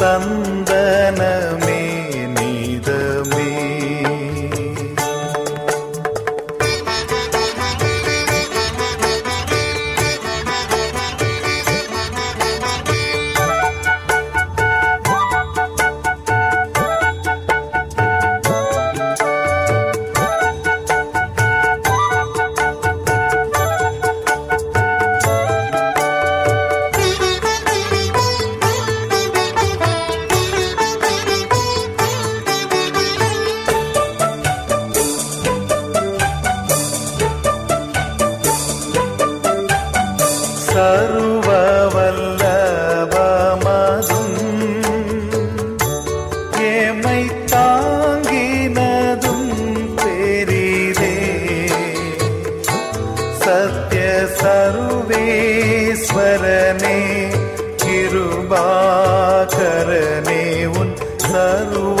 ചന്ദനമ सत्य सर्वेश्वरने किरुबाकरने उन् सर्व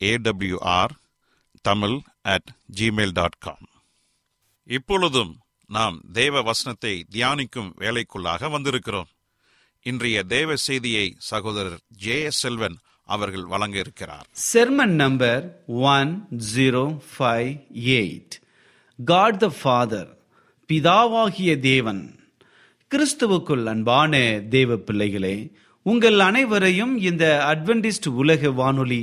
AWR Tamil at Gmail dot com இப்பொழுதும் நாம் தேவ வசனத்தை தியானிக்கும் வேலைக்குள்ளாக வந்திருக்கிறோம். இன்றைய தேவ செய்தியை சகோதரர் ஜே எஸ் செல்வன் அவர்கள் வழங்க இருக்கிறார். Sermon number one zero five eight God the Father பிதாவாகிய தேவன் கிறிஸ்துவுக்குள் அன்பான தேவ பிள்ளைகளே உங்கள் அனைவரையும் இந்த அட்வென்டிஸ்ட் உலக வானொலி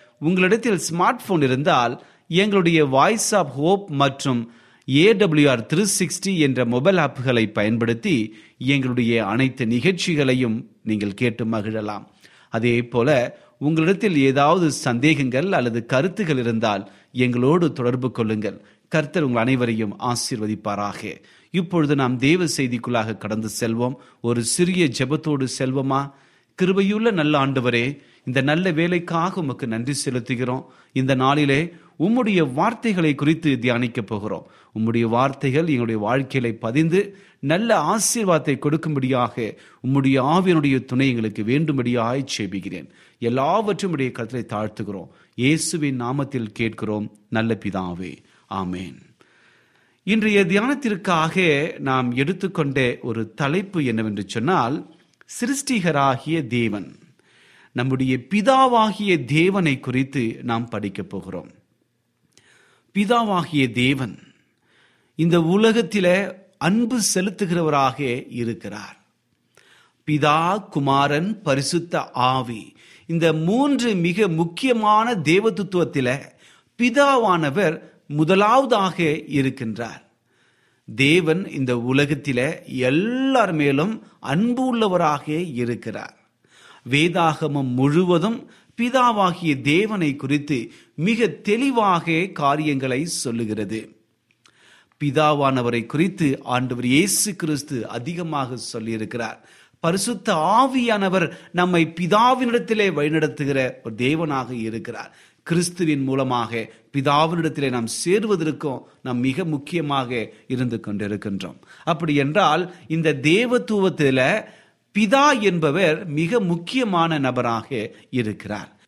உங்களிடத்தில் ஸ்மார்ட் போன் இருந்தால் எங்களுடைய வாய்ஸ் ஆஃப் ஹோப் மற்றும் ஏடபிள்யூஆர் த்ரீ சிக்ஸ்டி என்ற மொபைல் ஆப்புகளை பயன்படுத்தி எங்களுடைய அனைத்து நிகழ்ச்சிகளையும் நீங்கள் கேட்டு மகிழலாம். அதே போல உங்களிடத்தில் ஏதாவது சந்தேகங்கள் அல்லது கருத்துகள் இருந்தால் எங்களோடு தொடர்பு கொள்ளுங்கள். கர்த்தர் உங்கள் அனைவரையும் ஆசீர்வதிப்பாராக. இப்பொழுது நாம் தேவ செய்திக்குள்ளாக கடந்து செல்வோம். ஒரு சிறிய ஜெபத்தோடு செல்வோமா? கிருபையுள்ள நல்ல ஆண்டவரே இந்த நல்ல வேலைக்காக உமக்கு நன்றி செலுத்துகிறோம். இந்த நாளிலே உம்முடைய வார்த்தைகளை குறித்து தியானிக்க போகிறோம். உம்முடைய வார்த்தைகள் எங்களுடைய வாழ்க்கையில பதிந்து நல்ல ஆசீர்வாதத்தை கொடுக்கும்படியாக உம்முடைய ஆவியனுடைய துணை எங்களுக்கு வேண்டும்படியாக செபிக்கிறேன் எல்லாவற்றும் உடைய கருத்தை தாழ்த்துகிறோம். இயேசுவின் நாமத்தில் கேட்கிறோம். நல்ல பிதாவே ஆமேன். இன்றைய தியானத்திற்காக நாம் எடுத்துக்கொண்ட ஒரு தலைப்பு என்னவென்று சொன்னால் சிருஷ்டிகராகிய தேவன். நம்முடைய பிதாவாகிய தேவனை குறித்து நாம் படிக்கப் போகிறோம். பிதாவாகிய தேவன் இந்த உலகத்தில் அன்பு செலுத்துகிறவராக இருக்கிறார். பிதா குமாரன் பரிசுத்த ஆவி இந்த மூன்று மிக முக்கியமான தேவதத்துவத்தில் பிதாவானவர் முதலாவதாக இருக்கின்றார். தேவன் இந்த உலகத்தில் எல்லார் மேலும் அன்பு உள்ளவராக இருக்கிறார். வேதாகமம் முழுவதும் பிதாவாகிய தேவனை குறித்து மிக தெளிவாக காரியங்களை சொல்லுகிறது. பிதாவானவரை குறித்து ஆண்டவர் இயேசு கிறிஸ்து அதிகமாக சொல்லியிருக்கிறார். பரிசுத்த ஆவியானவர் நம்மை பிதாவினிடத்திலே வழிநடத்துகிற ஒரு தேவனாக இருக்கிறார். கிறிஸ்துவின் மூலமாக பிதாவினிடத்திலே நாம் சேருவதற்கும் நாம் மிக முக்கியமாக இருந்து கொண்டிருக்கின்றோம். அப்படி என்றால் இந்த தேவத்துவத்தில் பிதா என்பவர் மிக முக்கியமான நபராக இருக்கிறார்.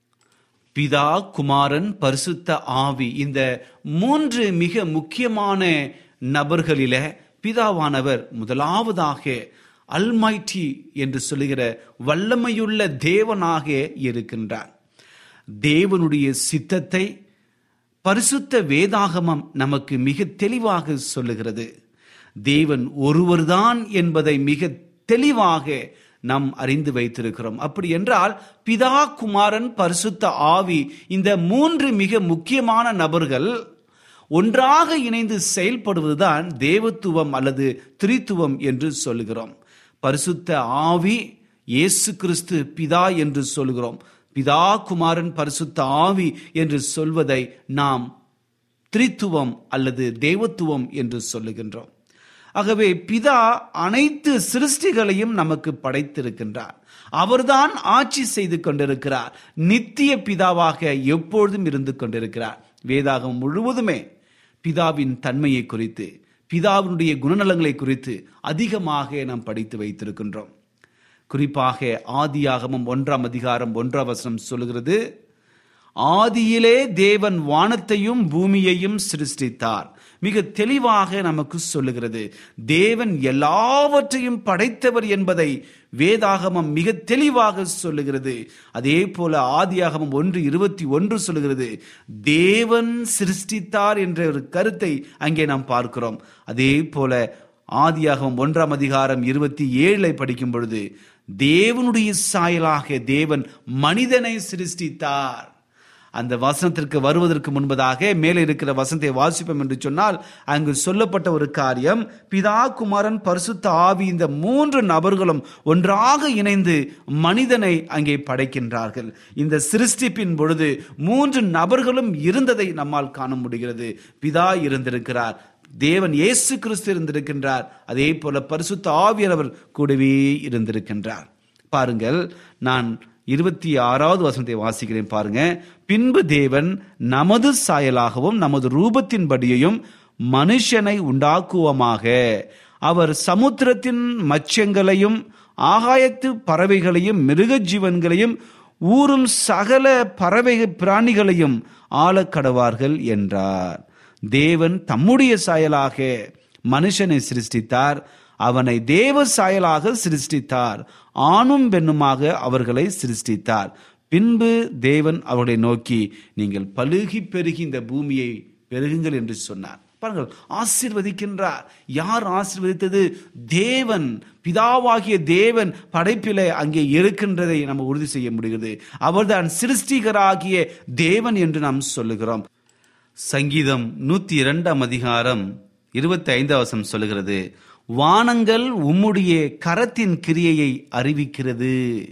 பிதா குமாரன் பரிசுத்த ஆவி இந்த மூன்று மிக முக்கியமான நபர்களில பிதாவானவர் முதலாவதாக அல்மைட்டி என்று சொல்லுகிற வல்லமையுள்ள தேவனாக இருக்கின்றார். தேவனுடைய சித்தத்தை பரிசுத்த வேதாகமம் நமக்கு மிக தெளிவாக சொல்லுகிறது. தேவன் ஒருவர்தான் என்பதை மிக தெளிவாக நாம் அறிந்து வைத்திருக்கிறோம். அப்படி என்றால் பிதா குமாரன் பரிசுத்த ஆவி இந்த மூன்று மிக முக்கியமான நபர்கள் ஒன்றாக இணைந்து செயல்படுவதுதான் தேவத்துவம் அல்லது திரித்துவம் என்று சொல்லுகிறோம். பரிசுத்த ஆவி இயேசு கிறிஸ்து பிதா என்று சொல்கிறோம் பிதா குமாரன் பரிசுத்த ஆவி என்று சொல்வதை நாம் திரித்துவம் அல்லது தேவத்துவம் என்று சொல்லுகின்றோம். ஆகவே பிதா அனைத்து சிருஷ்டிகளையும் நமக்கு படைத்திருக்கின்றார். அவர்தான் ஆட்சி செய்து கொண்டிருக்கிறார். நித்திய பிதாவாக எப்பொழுதும் இருந்து கொண்டிருக்கிறார். வேதாகம் முழுவதுமே பிதாவின் தன்மையை குறித்து பிதாவினுடைய குணநலங்களை குறித்து அதிகமாக நாம் படித்து வைத்திருக்கின்றோம். குறிப்பாக ஆதியாகமம் ஒன்றாம் அதிகாரம் ஒன்றாம் வசனம் சொல்லுகிறது ஆதியிலே தேவன் வானத்தையும் பூமியையும் சிருஷ்டித்தார். மிக தெளிவாக நமக்கு சொல்லுகிறது. தேவன் எல்லாவற்றையும் படைத்தவர் என்பதை வேதாகமம் மிக தெளிவாக சொல்லுகிறது. அதே போல ஆதியாகமம் ஒன்று இருபத்தி ஒன்று சொல்லுகிறது. தேவன் சிருஷ்டித்தார் என்ற ஒரு கருத்தை அங்கே நாம் பார்க்கிறோம். அதே போல ஆதியாகமம் ஒன்றாம் அதிகாரம் இருபத்தி ஏழை படிக்கும் பொழுது தேவனுடைய சாயலாக தேவன் மனிதனை சிருஷ்டித்தார். அந்த வசனத்திற்கு வருவதற்கு முன்பதாக மேலே இருக்கிற வசனத்தை வாசிப்போம் என்று சொன்னால் அங்கு சொல்லப்பட்ட ஒரு காரியம் பிதா குமாரன் பரிசுத்த ஆவி இந்த மூன்று நபர்களும் ஒன்றாக இணைந்து மனிதனை அங்கே படைக்கின்றார்கள். இந்த சிருஷ்டிப்பின் பொழுது மூன்று நபர்களும் இருந்ததை நம்மால் காண முடிகிறது. பிதா இருந்திருக்கிறார் தேவன் இயேசு கிறிஸ்து இருந்திருக்கின்றார் அதே போல பரிசுத்த ஆவியர் கூடவே இருந்திருக்கின்றார். பாருங்கள் நான் இருபத்தி ஆறாவது வசனத்தை வாசிக்கிறேன் பாருங்க. பின்பு தேவன் நமது சாயலாகவும் நமது ரூபத்தின்படியையும் மனுஷனை உண்டாக்குவமாக. அவர் சமுத்திரத்தின் மச்சங்களையும் ஆகாயத்து பறவைகளையும் மிருக ஜீவன்களையும் ஊறும் சகல பறவை பிராணிகளையும் ஆளக்கடவார்கள் என்றார். தேவன் தம்முடைய சாயலாக மனுஷனை சிருஷ்டித்தார். அவனை தேவ சாயலாக சிருஷ்டித்தார். ஆணும் பெண்ணுமாக அவர்களை சிருஷ்டித்தார். பின்பு தேவன் அவர்களை நோக்கி நீங்கள் பழுகி பெருகி இந்த பூமியை பெருகுங்கள் என்று சொன்னார். பாருங்கள் ஆசிர்வதிக்கின்றார். யார் ஆசிர்வதித்தது? தேவன். பிதாவாகிய தேவன் படைப்பில அங்கே இருக்கின்றதை நம்ம உறுதி செய்ய முடிகிறது. அவர்தான் சிருஷ்டிகராகிய தேவன் என்று நாம் சொல்லுகிறோம். சங்கீதம் நூத்தி இரண்டாம் அதிகாரம் இருபத்தி ஐந்தாவசம் சொல்லுகிறது வானங்கள் உம்முடைய கரத்தின் கிரியையை அறிவிக்கிறது.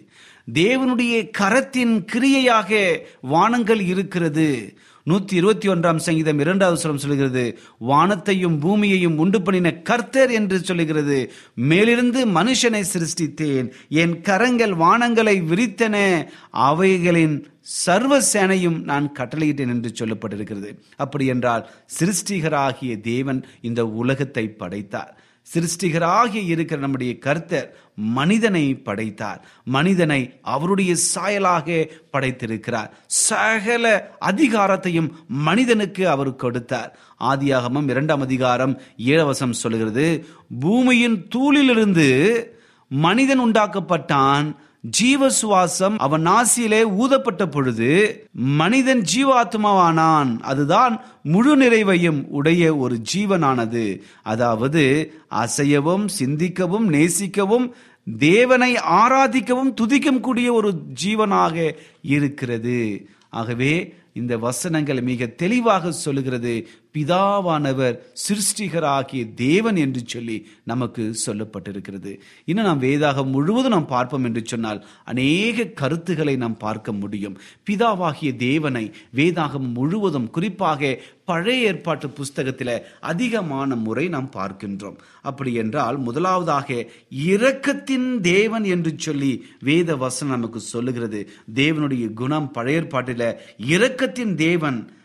தேவனுடைய கரத்தின் கிரியையாக வானங்கள் இருக்கிறது. நூத்தி இருபத்தி ஒன்றாம் சங்கீதம் இரண்டாவது சொல்லம் சொல்கிறது வானத்தையும் பூமியையும் உண்டு பண்ணின கர்த்தர் என்று சொல்லுகிறது. மேலிருந்து மனுஷனை சிருஷ்டித்தேன். என் கரங்கள் வானங்களை விரித்தன. அவைகளின் சர்வ சேனையும் நான் கட்டளையிட்டேன் என்று சொல்லப்பட்டிருக்கிறது. அப்படி என்றால் சிருஷ்டிகராகிய தேவன் இந்த உலகத்தை படைத்தார். சிருஷ்டிகராகிய இருக்கிற நம்முடைய கர்த்தர் மனிதனை படைத்தார். மனிதனை அவருடைய சாயலாக படைத்திருக்கிறார். சகல அதிகாரத்தையும் மனிதனுக்கு அவர் கொடுத்தார். ஆதியாகமம் இரண்டாம் அதிகாரம் ஏழவசம் சொல்கிறது பூமியின் தூளிலிருந்து மனிதன் உண்டாக்கப்பட்டான் ஜீவ சுவாசம் அவன் நாசியிலே ஊதப்பட்ட பொழுது மனிதன் ஜீவாத்மாவானான். அதுதான் முழு நிறைவையும் உடைய ஒரு ஜீவனானது. அதாவது அசையவும் சிந்திக்கவும் நேசிக்கவும் தேவனை ஆராதிக்கவும் துதிக்கும் கூடிய ஒரு ஜீவனாக இருக்கிறது. ஆகவே இந்த வசனங்கள் மிக தெளிவாக சொல்லுகிறது. பிதாவானவர் சிருஷ்டிகராகிய தேவன் என்று சொல்லி நமக்கு சொல்லப்பட்டிருக்கிறது. இன்னும் நாம் வேதாகம் முழுவதும் நாம் பார்ப்போம் என்று சொன்னால் அநேக கருத்துக்களை நாம் பார்க்க முடியும். பிதாவாகிய தேவனை வேதாகம் முழுவதும் குறிப்பாக பழைய ஏற்பாட்டு புஸ்தகத்தில் அதிகமான முறை நாம் பார்க்கின்றோம். அப்படி என்றால் முதலாவதாக இரக்கத்தின் தேவன் என்று சொல்லி வேத வசனம் நமக்கு சொல்லுகிறது. தேவனுடைய குணம் பழைய ஏற்பாட்டில் இரக்கத்தின் தேவன்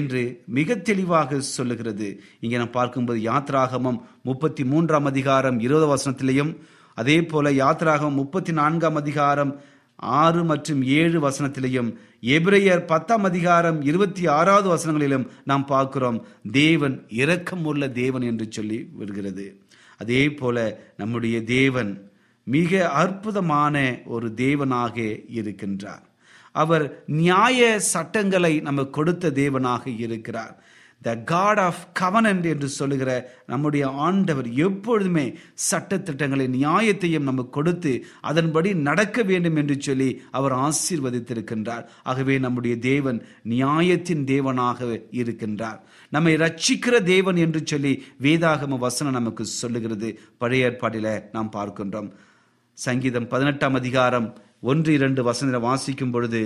என்று மிக தெளிவாக சொல்லுகிறது. இங்கே நாம் பார்க்கும்போது யாத்ராகமம் முப்பத்தி மூன்றாம் அதிகாரம் இருபது வசனத்திலையும் அதே போல யாத்ராகமம் முப்பத்தி நான்காம் அதிகாரம் ஆறு மற்றும் ஏழு வசனத்திலையும் எபிரேயர் பத்தாம் அதிகாரம் இருபத்தி ஆறாவது வசனங்களிலும் நாம் பார்க்கிறோம் தேவன் இரக்கம் உள்ள தேவன் என்று சொல்லி வருகிறது. அதே போல நம்முடைய தேவன் மிக அற்புதமான ஒரு தேவனாக இருக்கின்றார். அவர் நியாய சட்டங்களை நமக்கு கொடுத்த தேவனாக இருக்கிறார். த காட் ஆஃப் கவனன்ட் என்று சொல்லுகிற நம்முடைய ஆண்டவர் எப்பொழுதுமே சட்டத்திட்டங்களை நியாயத்தையும் நமக்கு கொடுத்து அதன்படி நடக்க வேண்டும் என்று சொல்லி அவர் ஆசீர்வதித்திருக்கின்றார். ஆகவே நம்முடைய தேவன் நியாயத்தின் தேவனாக இருக்கின்றார். நம்மை ரட்சிக்கிற தேவன் என்று சொல்லி வேதாகம வசனம் நமக்கு சொல்லுகிறது. பழைய ஏற்பாட்டில நாம் பார்க்கின்றோம். சங்கீதம் பதினெட்டாம் அதிகாரம் ஒன்று இரண்டு வசனத்தை வாசிக்கும் பொழுது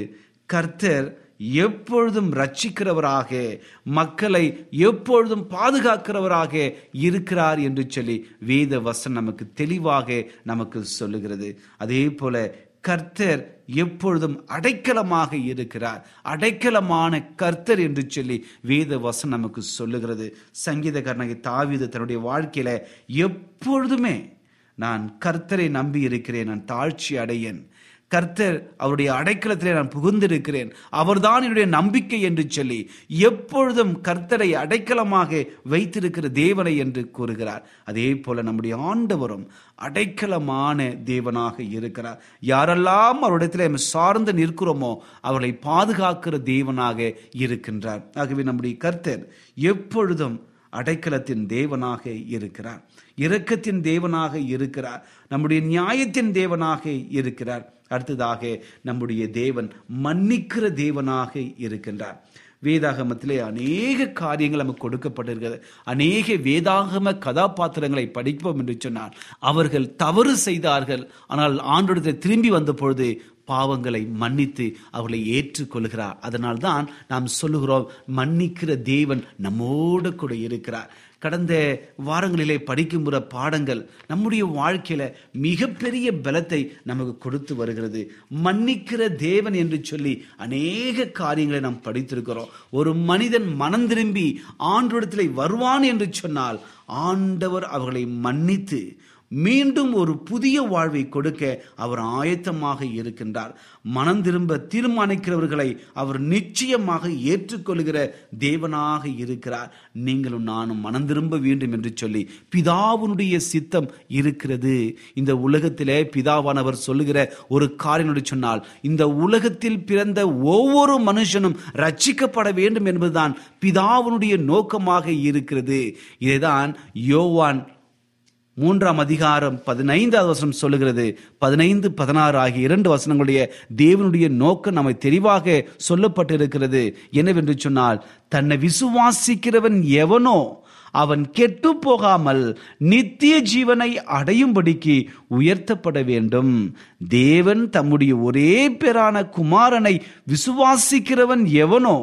கர்த்தர் எப்பொழுதும் ரட்சிக்கிறவராக மக்களை எப்பொழுதும் பாதுகாக்கிறவராக இருக்கிறார் என்று சொல்லி வேத வசனம் நமக்கு தெளிவாக நமக்கு சொல்லுகிறது. அதே போல கர்த்தர் எப்பொழுதும் அடைக்கலமாக இருக்கிறார். அடைக்கலமான கர்த்தர் என்று சொல்லி வேத வசனம் நமக்கு சொல்லுகிறது. சங்கீதக்காரனாகி தாவீது தன்னுடைய வாழ்க்கையில எப்பொழுதுமே நான் கர்த்தரை நம்பி இருக்கிறேன் நான் தாழ்ச்சி அடையேன். கர்த்தர் அவருடைய அடைக்கலத்திலே நான் புகுந்திருக்கிறேன். அவர்தான் என்னுடைய நம்பிக்கை என்று சொல்லி எப்பொழுதும் கர்த்தரை அடைக்கலமாக வைத்திருக்கிற தேவனை என்று கூறுகிறார். அதே போல நம்முடைய ஆண்டவரும் அடைக்கலமான தேவனாக இருக்கிறார். யாரெல்லாம் அவரிடத்தில் சார்ந்து நிற்கிறோமோ அவர்களை பாதுகாக்கிற தேவனாக இருக்கின்றார். ஆகவே நம்முடைய கர்த்தர் எப்பொழுதும் அடைக்கலத்தின் தேவனாக இருக்கிறார். இரக்கத்தின் தேவனாக இருக்கிறார். நம்முடைய நியாயத்தின் தேவனாக இருக்கிறார். அடுத்ததாக நம்முடைய தேவன் மன்னிக்கிற தேவனாக இருக்கின்றார். வேதாகமத்திலே அநேக காரியங்கள் நமக்கு கொடுக்கப்பட்டிருக்கிறது. அநேக வேதாகம கதாபாத்திரங்களை படிப்போம் என்று சொன்னார் அவர்கள் தவறு செய்தார்கள். ஆனால் ஆண்டோடத்தில் திரும்பி வந்த பொழுது பாவங்களை மன்னித்து அவர்களை ஏற்றுக்கொள்கிறார். அதனால்தான் நாம் சொல்லுகிறோம் மன்னிக்கிற தேவன் நம்மோடு கூட இருக்கிறார். கடந்த வாரங்களிலே படிக்கும்புற பாடங்கள் நம்முடைய வாழ்க்கையில மிகப்பெரிய பலத்தை நமக்கு கொடுத்து வருகிறது. மன்னிக்கிற தேவன் என்று சொல்லி அநேக காரியங்களை நாம் படித்திருக்கிறோம். ஒரு மனிதன் மனம் திரும்பி ஆண்டோடத்தில் வருவான் என்று சொன்னால் ஆண்டவர் அவர்களை மன்னித்து மீண்டும் ஒரு புதிய வாழ்வை கொடுக்க அவர் ஆயத்தமாக இருக்கின்றார். மனம் திரும்ப தீர்மானிக்கிறவர்களை அவர் நிச்சயமாக ஏற்றுக்கொள்கிற தேவனாக இருக்கிறார். நீங்களும் நானும் மனம் திரும்ப வேண்டும் என்று சொல்லி பிதாவுனுடைய சித்தம் இருக்கிறது. இந்த உலகத்திலே பிதாவானவர் சொல்லுகிற ஒரு காரியம் சொன்னால் இந்த உலகத்தில் பிறந்த ஒவ்வொரு மனுஷனும் ரட்சிக்கப்பட வேண்டும் என்பதுதான் பிதாவுனுடைய நோக்கமாக இருக்கிறது. இதைதான் யோவான் மூன்றாம் அதிகாரம் பதினைந்தாவது வசனம் சொல்லுகிறது. பதினைந்து பதினாறு ஆகிய இரண்டு வசனங்களுடைய தேவனுடைய நோக்கம் நம்மை தெளிவாக சொல்லப்பட்டிருக்கிறது. என்னவென்று சொன்னால் தன்னை விசுவாசிக்கிறவன் எவனோ அவன் கெட்டு போகாமல் நித்திய ஜீவனை அடையும்படிக்கு உயர்த்தப்பட வேண்டும். தேவன் தம்முடைய ஒரே பேரான குமாரனை விசுவாசிக்கிறவன் எவனோ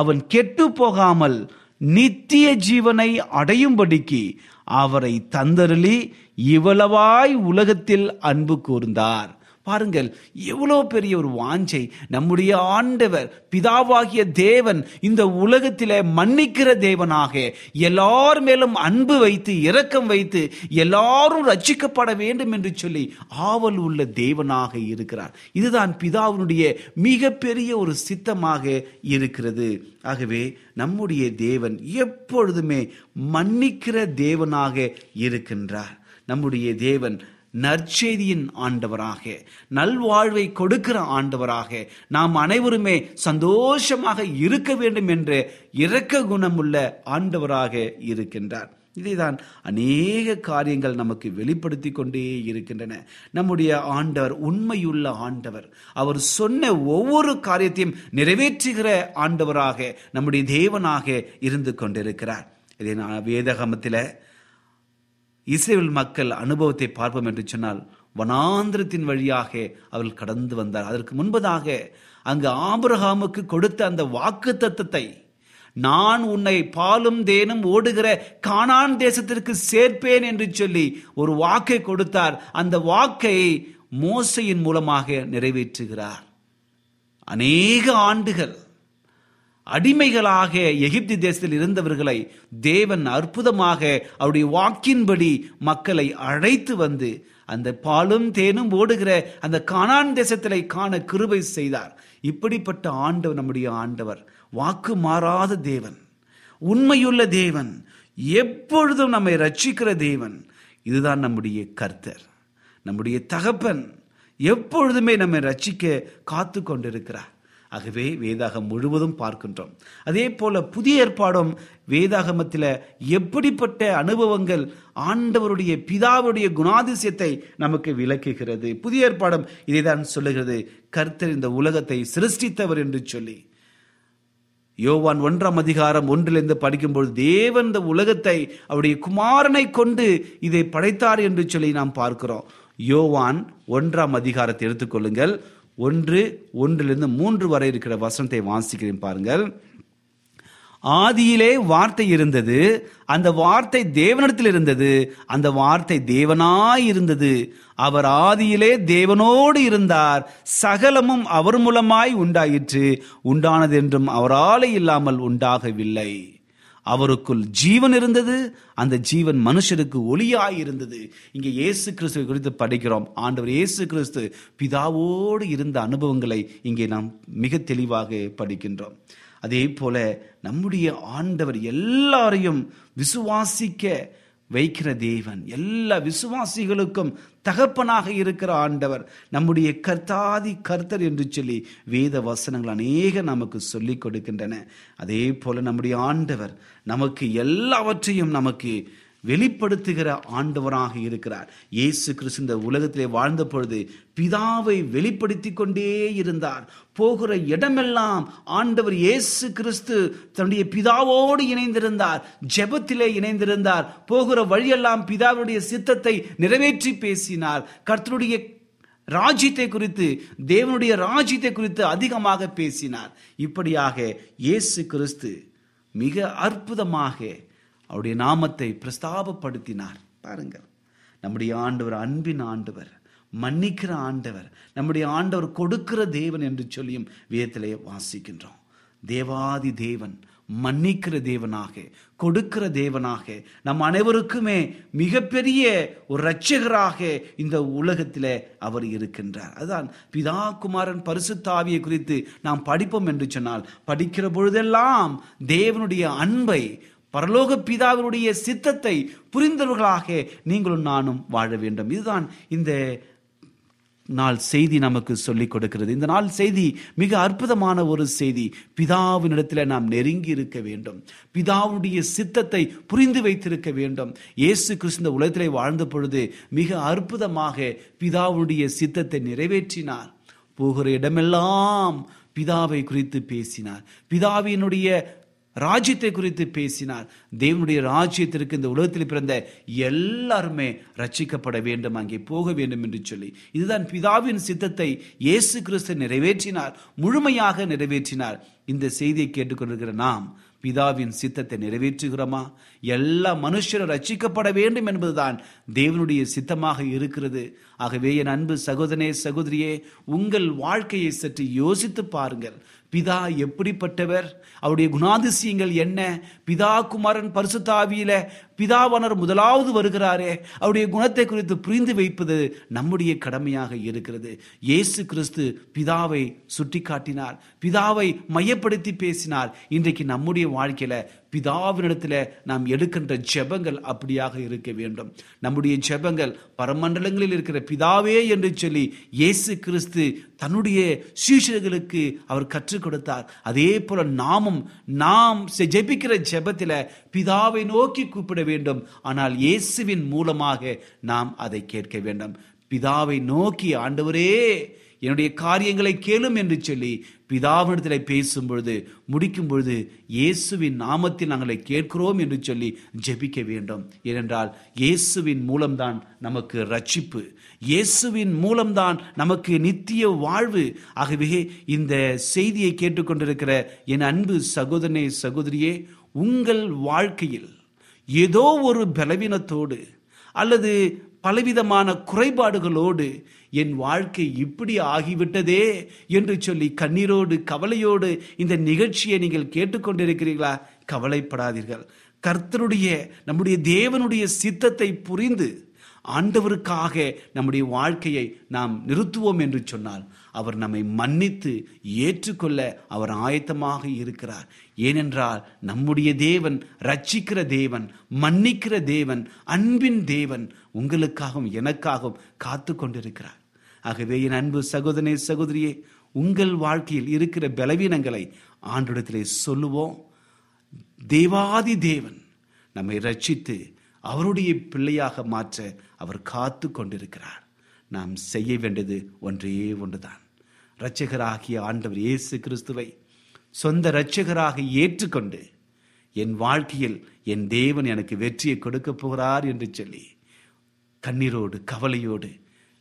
அவன் கெட்டு போகாமல் நித்திய ஜீவனை அடையும்படிக்கு அவரை தந்தருளி இவ்வளவாய் உலகத்தில் அன்பு கூர்ந்தார். பாருங்கள் எவ்வளோ பெரிய ஒரு வாஞ்சை. நம்முடைய ஆண்டவர் பிதாவாகிய தேவன் இந்த உலகத்தில் மன்னிக்கிற தேவனாக எல்லார் மேலும் அன்பு வைத்து இரக்கம் வைத்து எல்லாரும் ரட்சிக்கப்பட வேண்டும் என்று சொல்லி ஆவல் உள்ள தேவனாக இருக்கிறார். இதுதான் பிதாவினுடைய மிகப்பெரிய ஒரு சித்தமாக இருக்கிறது. ஆகவே நம்முடைய தேவன் எப்பொழுதுமே மன்னிக்கிற தேவனாக இருக்கின்றார். நம்முடைய தேவன் நற்செய்தியின் ஆண்டவராக நல்வாழ்வை கொடுக்கிற ஆண்டவராக நாம் அனைவருமே சந்தோஷமாக இருக்க வேண்டும் என்று இரக்க குணமுள்ள ஆண்டவராக இருக்கின்றார். இதைதான் அநேக காரியங்கள் நமக்கு வெளிப்படுத்தி கொண்டே இருக்கின்றன. நம்முடைய ஆண்டவர் உண்மையுள்ள ஆண்டவர். அவர் சொன்ன ஒவ்வொரு காரியத்தையும் நிறைவேற்றுகிற ஆண்டவராக நம்முடைய தேவனாக இருந்து கொண்டிருக்கிறார். இதை நான் வேதகமத்தில் இஸ்ரேல் மக்கள் அனுபவத்தை பார்ப்போம் என்று சொன்னால் வனாந்திரத்தின் வழியாக அவர்கள் கடந்து வந்தார். அதற்கு முன்பதாக அங்கு ஆபிரஹாமுக்கு கொடுத்த அந்த வாக்கு தத்துவத்தை நான் உன்னை பாலும் தேனும் ஓடுகிற கானான் தேசத்திற்கு சேர்ப்பேன் என்று சொல்லி ஒரு வாக்கை கொடுத்தார். அந்த வாக்கை மோசையின் மூலமாக நிறைவேற்றுகிறார். அநேக ஆண்டுகள் அடிமைகளாக எகிப்து தேசத்தில் இருந்தவர்களை தேவன் அற்புதமாக அவருடைய வாக்கின்படி மக்களை அழைத்து வந்து அந்த பாலும் தேனும் ஓடுகிற அந்த கானான் தேசத்திலே காண கிருபை செய்தார். இப்படிப்பட்ட ஆண்டவர் நம்முடைய ஆண்டவர் வாக்கு மாறாத தேவன் உண்மையுள்ள தேவன் எப்பொழுதும் நம்மை ரட்சிக்கிற தேவன். இதுதான் நம்முடைய கர்த்தர் நம்முடைய தகப்பன் எப்பொழுதுமே நம்மை ரட்சிக்க காத்து கொண்டிருக்கிறார் ஆகவே வேதாகம் முழுவதும் பார்க்கின்றோம். அதே போல புதிய ஏற்பாடும் வேதாகமத்தில் எப்படிப்பட்ட அனுபவங்கள் ஆண்டவருடைய பிதாவுடைய குணாதிசயத்தை நமக்கு விளக்குகிறது. புதிய ஏற்பாடம் இதை தான் சொல்லுகிறது. கர்த்தர் இந்த உலகத்தை சிருஷ்டித்தவர் என்று சொல்லி. யோவான் ஒன்றாம் அதிகாரம் ஒன்றிலிருந்து படிக்கும்பொழுது தேவன் இந்த உலகத்தை அவருடைய குமாரனை கொண்டு இதை படைத்தார் என்று சொல்லி நாம் பார்க்கிறோம். யோவான் ஒன்றாம் அதிகாரத்தை எடுத்துக்கொள்ளுங்கள் ஒன்று ஒன்றிலிருந்து மூன்று வரை இருக்கிற வசனத்தை வாசிக்கிறேன் பாருங்கள். ஆதியிலே வார்த்தை இருந்தது அந்த வார்த்தை தேவனிடத்தில் இருந்தது அந்த வார்த்தை தேவனாய் இருந்தது. அவர் ஆதியிலே தேவனோடு இருந்தார் சகலமும் அவர் மூலமாய் உண்டாயிற்று. உண்டானது என்றும் அவராலே இல்லாமல் உண்டாகவில்லை. அவருக்குள் ஜீவன் இருந்தது அந்த ஜீவன் மனுஷருக்கு ஒளியாய் இருந்தது. இங்கே இயேசு கிறிஸ்துவை குறித்து படிக்கிறோம். ஆண்டவர் இயேசு கிறிஸ்து பிதாவோடு இருந்த அனுபவங்களை இங்கே நாம் மிக தெளிவாக படிக்கின்றோம். அதே போல நம்முடைய ஆண்டவர் எல்லாரையும் விசுவாசிக்க வைக்கிற தேவன் எல்லா விசுவாசிகளுக்கும் தகப்பனாக இருக்கிற ஆண்டவர் நம்முடைய கர்த்தாதி கர்த்தர் என்று சொல்லி வேத வசனங்கள் அநேக நமக்கு சொல்லிக் கொடுக்கின்றன. அதே போல நம்முடைய ஆண்டவர் நமக்கு எல்லாவற்றையும் நமக்கு வெளிப்படுத்துகிற ஆண்டவராக இருக்கிறார். இயேசு கிறிஸ்து இந்த உலகத்திலே வாழ்ந்த பொழுது பிதாவை வெளிப்படுத்தி கொண்டே இருந்தார். போகிற இடமெல்லாம் ஆண்டவர் இயேசு கிறிஸ்து தன்னுடைய பிதாவோடு இணைந்திருந்தார். ஜெபத்திலே இணைந்திருந்தார். போகிற வழியெல்லாம் பிதாவுடைய சித்தத்தை நிறைவேற்றி பேசினார். கர்த்தருடைய ராஜ்யத்தை குறித்து தேவனுடைய ராஜ்யத்தை குறித்து அதிகமாக பேசினார். இப்படியாக இயேசு கிறிஸ்து மிக அற்புதமாக அவருடைய நாமத்தை பிரஸ்தாபப்படுத்தினார். பாருங்கள். நம்முடைய ஆண்டவர் அன்பின் ஆண்டவர் மன்னிக்கிற ஆண்டவர் நம்முடைய ஆண்டவர் கொடுக்கிற தேவன் என்று சொல்லியும் வேதத்திலே வாசிக்கின்றோம். தேவாதி தேவன் மன்னிக்கிற தேவனாக கொடுக்கிற தேவனாக நம் அனைவருக்குமே மிகப்பெரிய ஒரு இரட்சகராக இந்த உலகத்தில் அவர் இருக்கின்றார். அதுதான் பிதா குமாரன் பரிசுத்தாவியை குறித்து நாம் படிப்போம் என்று சொன்னால் படிக்கிற பொழுதெல்லாம் தேவனுடைய அன்பை பரலோக பிதாவினுடைய சித்தத்தை புரிந்தவர்களாக நீங்களும் நானும் வாழ வேண்டும். இதுதான் இந்த நாள் செய்தி நமக்கு சொல்லிக் கொடுக்கிறது. இந்த நாள் செய்தி மிக அற்புதமான ஒரு செய்தி. பிதாவினிடத்தில் நாம் நெருங்கி இருக்க வேண்டும். பிதாவுடைய சித்தத்தை புரிந்து வைத்திருக்க வேண்டும். இயேசு கிறிஸ்து உலகத்திலே வாழ்ந்த பொழுது மிக அற்புதமாக பிதாவுடைய சித்தத்தை நிறைவேற்றினார். போகிற இடமெல்லாம் பிதாவை குறித்து பேசினார். பிதாவினுடைய ராஜ்யத்தை குறித்து பேசினார். தேவனுடைய ராஜ்யத்திற்கு இந்த உலகத்தில் பிறந்த எல்லாருமே ரட்சிக்கப்பட வேண்டும் அங்கே போக வேண்டும் என்று சொல்லி. இதுதான் பிதாவின் சித்தத்தை இயேசு கிறிஸ்து நிறைவேற்றினார் முழுமையாக நிறைவேற்றினார். இந்த செய்தியை கேட்டுக்கொண்டிருக்கிற நாம் பிதாவின் சித்தத்தை நிறைவேற்றுகிறோமா? எல்லா மனுஷரும் ரட்சிக்கப்பட வேண்டும் என்பதுதான் தேவனுடைய சித்தமாக இருக்கிறது. ஆகவே என் அன்பு சகோதரனே சகோதரியே உங்கள் வாழ்க்கையை சற்று யோசித்து பாருங்கள். பிதா எப்படிப்பட்டவர்? அவருடைய குணாதிசயங்கள் என்ன? பிதா குமாரன் பரிசுத்தாவியில பிதாவானர் முதலாவது வருகிறாரே அவருடைய குணத்தை குறித்து புரிந்து வைப்பது நம்முடைய கடமையாக இருக்கிறது. இயேசு கிறிஸ்து பிதாவை சுட்டி காட்டினார் பிதாவை மையப்படுத்தி பேசினார். இன்றைக்கு நம்முடைய வாழ்க்கையில பிதாவினிடத்துல நாம் எடுக்கின்ற ஜெபங்கள் அப்படியாக இருக்க வேண்டும். நம்முடைய ஜெபங்கள் பரமண்டலங்களில் இருக்கிற பிதாவே என்று சொல்லி இயேசு கிறிஸ்து தன்னுடைய சீஷர்களுக்கு அவர் கற்றுக் கொடுத்தார். அதே போல நாமும் நாம் ஜெபிக்கிற ஜெபத்தில பிதாவை நோக்கி கூப்பிட வேண்டும். ஆனால் இயேசுவின் மூலமாக நாம் அதை கேட்க வேண்டும். பிதாவை நோக்கி ஆண்டவரே என்னுடைய காரியங்களை கேளும் என்று சொல்லி பிதாவிடத்தில் பேசும் பொழுது முடிக்கும் பொழுது இயேசுவின் நாமத்தில் நாங்களை கேட்கிறோம் என்று சொல்லி ஜெபிக்க வேண்டும். ஏனென்றால் இயேசுவின் மூலம்தான் நமக்கு ரட்சிப்பு இயேசுவின் மூலம்தான் நமக்கு நித்திய வாழ்வு. ஆகவே இந்த செய்தியை கேட்டுக்கொண்டிருக்கிற என் அன்பு சகோதரனே சகோதரியே உங்கள் வாழ்க்கையில் ஏதோ ஒரு பலவீனத்தோடு அல்லது பலவிதமான குறைபாடுகளோடு என் வாழ்க்கை இப்படி ஆகிவிட்டதே என்று சொல்லி கண்ணீரோடு கவலையோடு இந்த நிகழ்ச்சியை நீங்கள் கேட்டுக்கொண்டிருக்கிறீர்களா? கவலைப்படாதீர்கள். கர்த்தருடைய நம்முடைய தேவனுடைய சித்தத்தை புரிந்து ஆண்டவருக்காக நம்முடைய வாழ்க்கையை நாம் நிறுத்துவோம் என்று சொன்னால் அவர் நம்மை மன்னித்து ஏற்றுக்கொள்ள அவர் ஆயத்தமாக இருக்கிறார். ஏனென்றால் நம்முடைய தேவன் ரட்சிக்கிற தேவன் மன்னிக்கிற தேவன் அன்பின் தேவன் உங்களுக்காகவும் எனக்காகவும் காத்து கொண்டிருக்கிறார். ஆகவே என் அன்பு சகோதரனே சகோதரியே உங்கள் வாழ்க்கையில் இருக்கிற பலவீனங்களை ஆண்டிடத்திலே சொல்லுவோம். தேவாதி தேவன் நம்மை ரட்சித்து அவருடைய பிள்ளையாக மாற்ற அவர் காத்து கொண்டிருக்கிறார். நாம் செய்ய வேண்டியது ஒன்றே ஒன்றுதான். இரட்சகராகிய ஆண்டவர் இயேசு கிறிஸ்துவை சொந்த இரட்சகராக ஏற்றுக்கொண்டு என் வாழ்க்கையில் என் தேவன் எனக்கு வெற்றியை கொடுக்கப் போகிறார் என்று சொல்லி கண்ணீரோடு கவலையோடு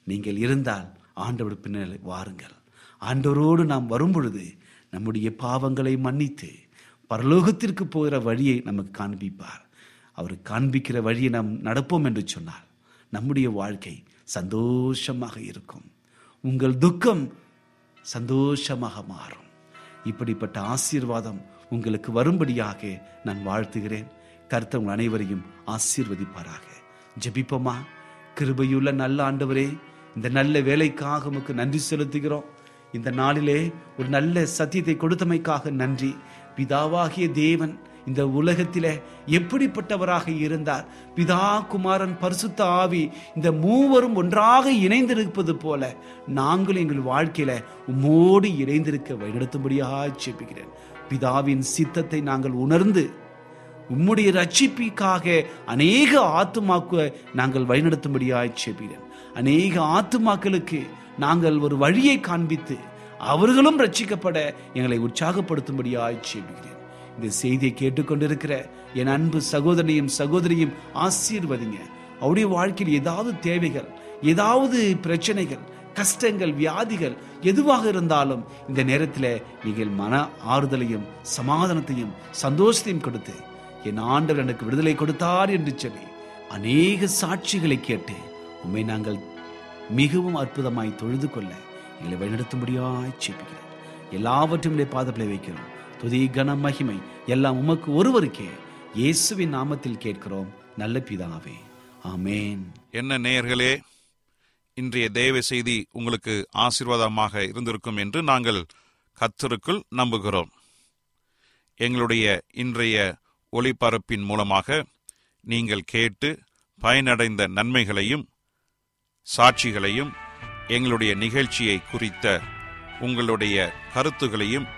நீங்கள் இருந்தால் ஆண்டவர் பின்னால் வாருங்கள். ஆண்டவரோடு நாம் வரும்பொழுது நம்முடைய பாவங்களை மன்னித்து பரலோகத்திற்கு போகிற வழியை நமக்கு காண்பிப்பார். அவர் காண்பிக்கிற வழியை நாம் நடப்போம் என்று சொன்னால் நம்முடைய வாழ்க்கை சந்தோஷமாக இருக்கும். உங்கள் துக்கம் சந்தோஷமாக மாறும். இப்படிப்பட்ட ஆசீர்வாதம் உங்களுக்கு வரும்படியாக நான் வாழ்த்துகிறேன். கர்த்தர் உங்கள் அனைவரையும் ஆசீர்வதிப்பாராக. ஜபிப்போமா? கிருபையுள்ள நல்ல ஆண்டவரே இந்த நல்ல வேலைக்காக உமக்கு நன்றி செலுத்துகிறோம். இந்த நாளிலே ஒரு நல்ல சத்தியத்தை கொடுத்தமைக்காக நன்றி. பிதாவாகிய தேவன் இந்த உலகத்திலே எப்படிப்பட்டவராக இருந்தார்? பிதா குமாரன் பரிசுத்த ஆவி இந்த மூவரும் ஒன்றாக இணைந்திருப்பது போல நாங்கள் எங்கள் வாழ்க்கையில உம்மோடு இணைந்திருக்க வழிநடத்தும்படியாக ஜெபிக்கிறேன். பிதாவின் சித்தத்தை நாங்கள் உணர்ந்து உம்முடைய ரட்சிப்பிற்காக அநேக ஆத்துமாக்க நாங்கள் வழிநடத்தும்படியாக செபிகிறேன் அநேக ஆத்துமாக்களுக்கு நாங்கள் ஒரு வழியை காண்பித்து அவர்களும் ரட்சிக்கப்பட எங்களை உற்சாகப்படுத்தும்படியாக செபிக்கிறேன் இந்த செய்தியை கேட்டுக்கொண்டிருக்கிற என் அன்பு சகோதரனையும் சகோதரியும் ஆசீர்வதிங்க. அவருடைய வாழ்க்கையில் ஏதாவது தேவைகள் ஏதாவது பிரச்சனைகள் கஷ்டங்கள் வியாதிகள் எதுவாக இருந்தாலும் இந்த நேரத்தில் நீங்கள் மன ஆறுதலையும் சமாதானத்தையும் சந்தோஷத்தையும் கொடுத்து என் ஆண்டவர் எனக்கு விடுதலை கொடுத்தார் என்று சொல்லி அநேக சாட்சிகளை கேட்டு உண்மை நாங்கள் மிகவும் அற்புதமாய் தொழுது கொள்ள எங்களை வழிநடத்தும்படியாய் சேப்பிக்கிறேன் எல்லாவற்றையும் உடைய வைக்கிறோம். துதி கன மகிமை எல்லாம் உமக்கு ஒருவருக்கே. இயேசுவின் நாமத்தில் கேட்கிறோம். நல்ல பிதாவே. ஆமேன். என்ன நேயர்களே இன்றைய தேவ செய்தி உங்களுக்கு ஆசீர்வாதமாக இருந்திருக்கும் என்று நாங்கள் கத்தருக்குள் நம்புகிறோம். எங்களுடைய இன்றைய ஒளிபரப்பின் மூலமாக நீங்கள் கேட்டு பயனடைந்த நன்மைகளையும் சாட்சிகளையும் எங்களுடைய நிகழ்ச்சியை குறித்த உங்களுடைய கருத்துகளையும்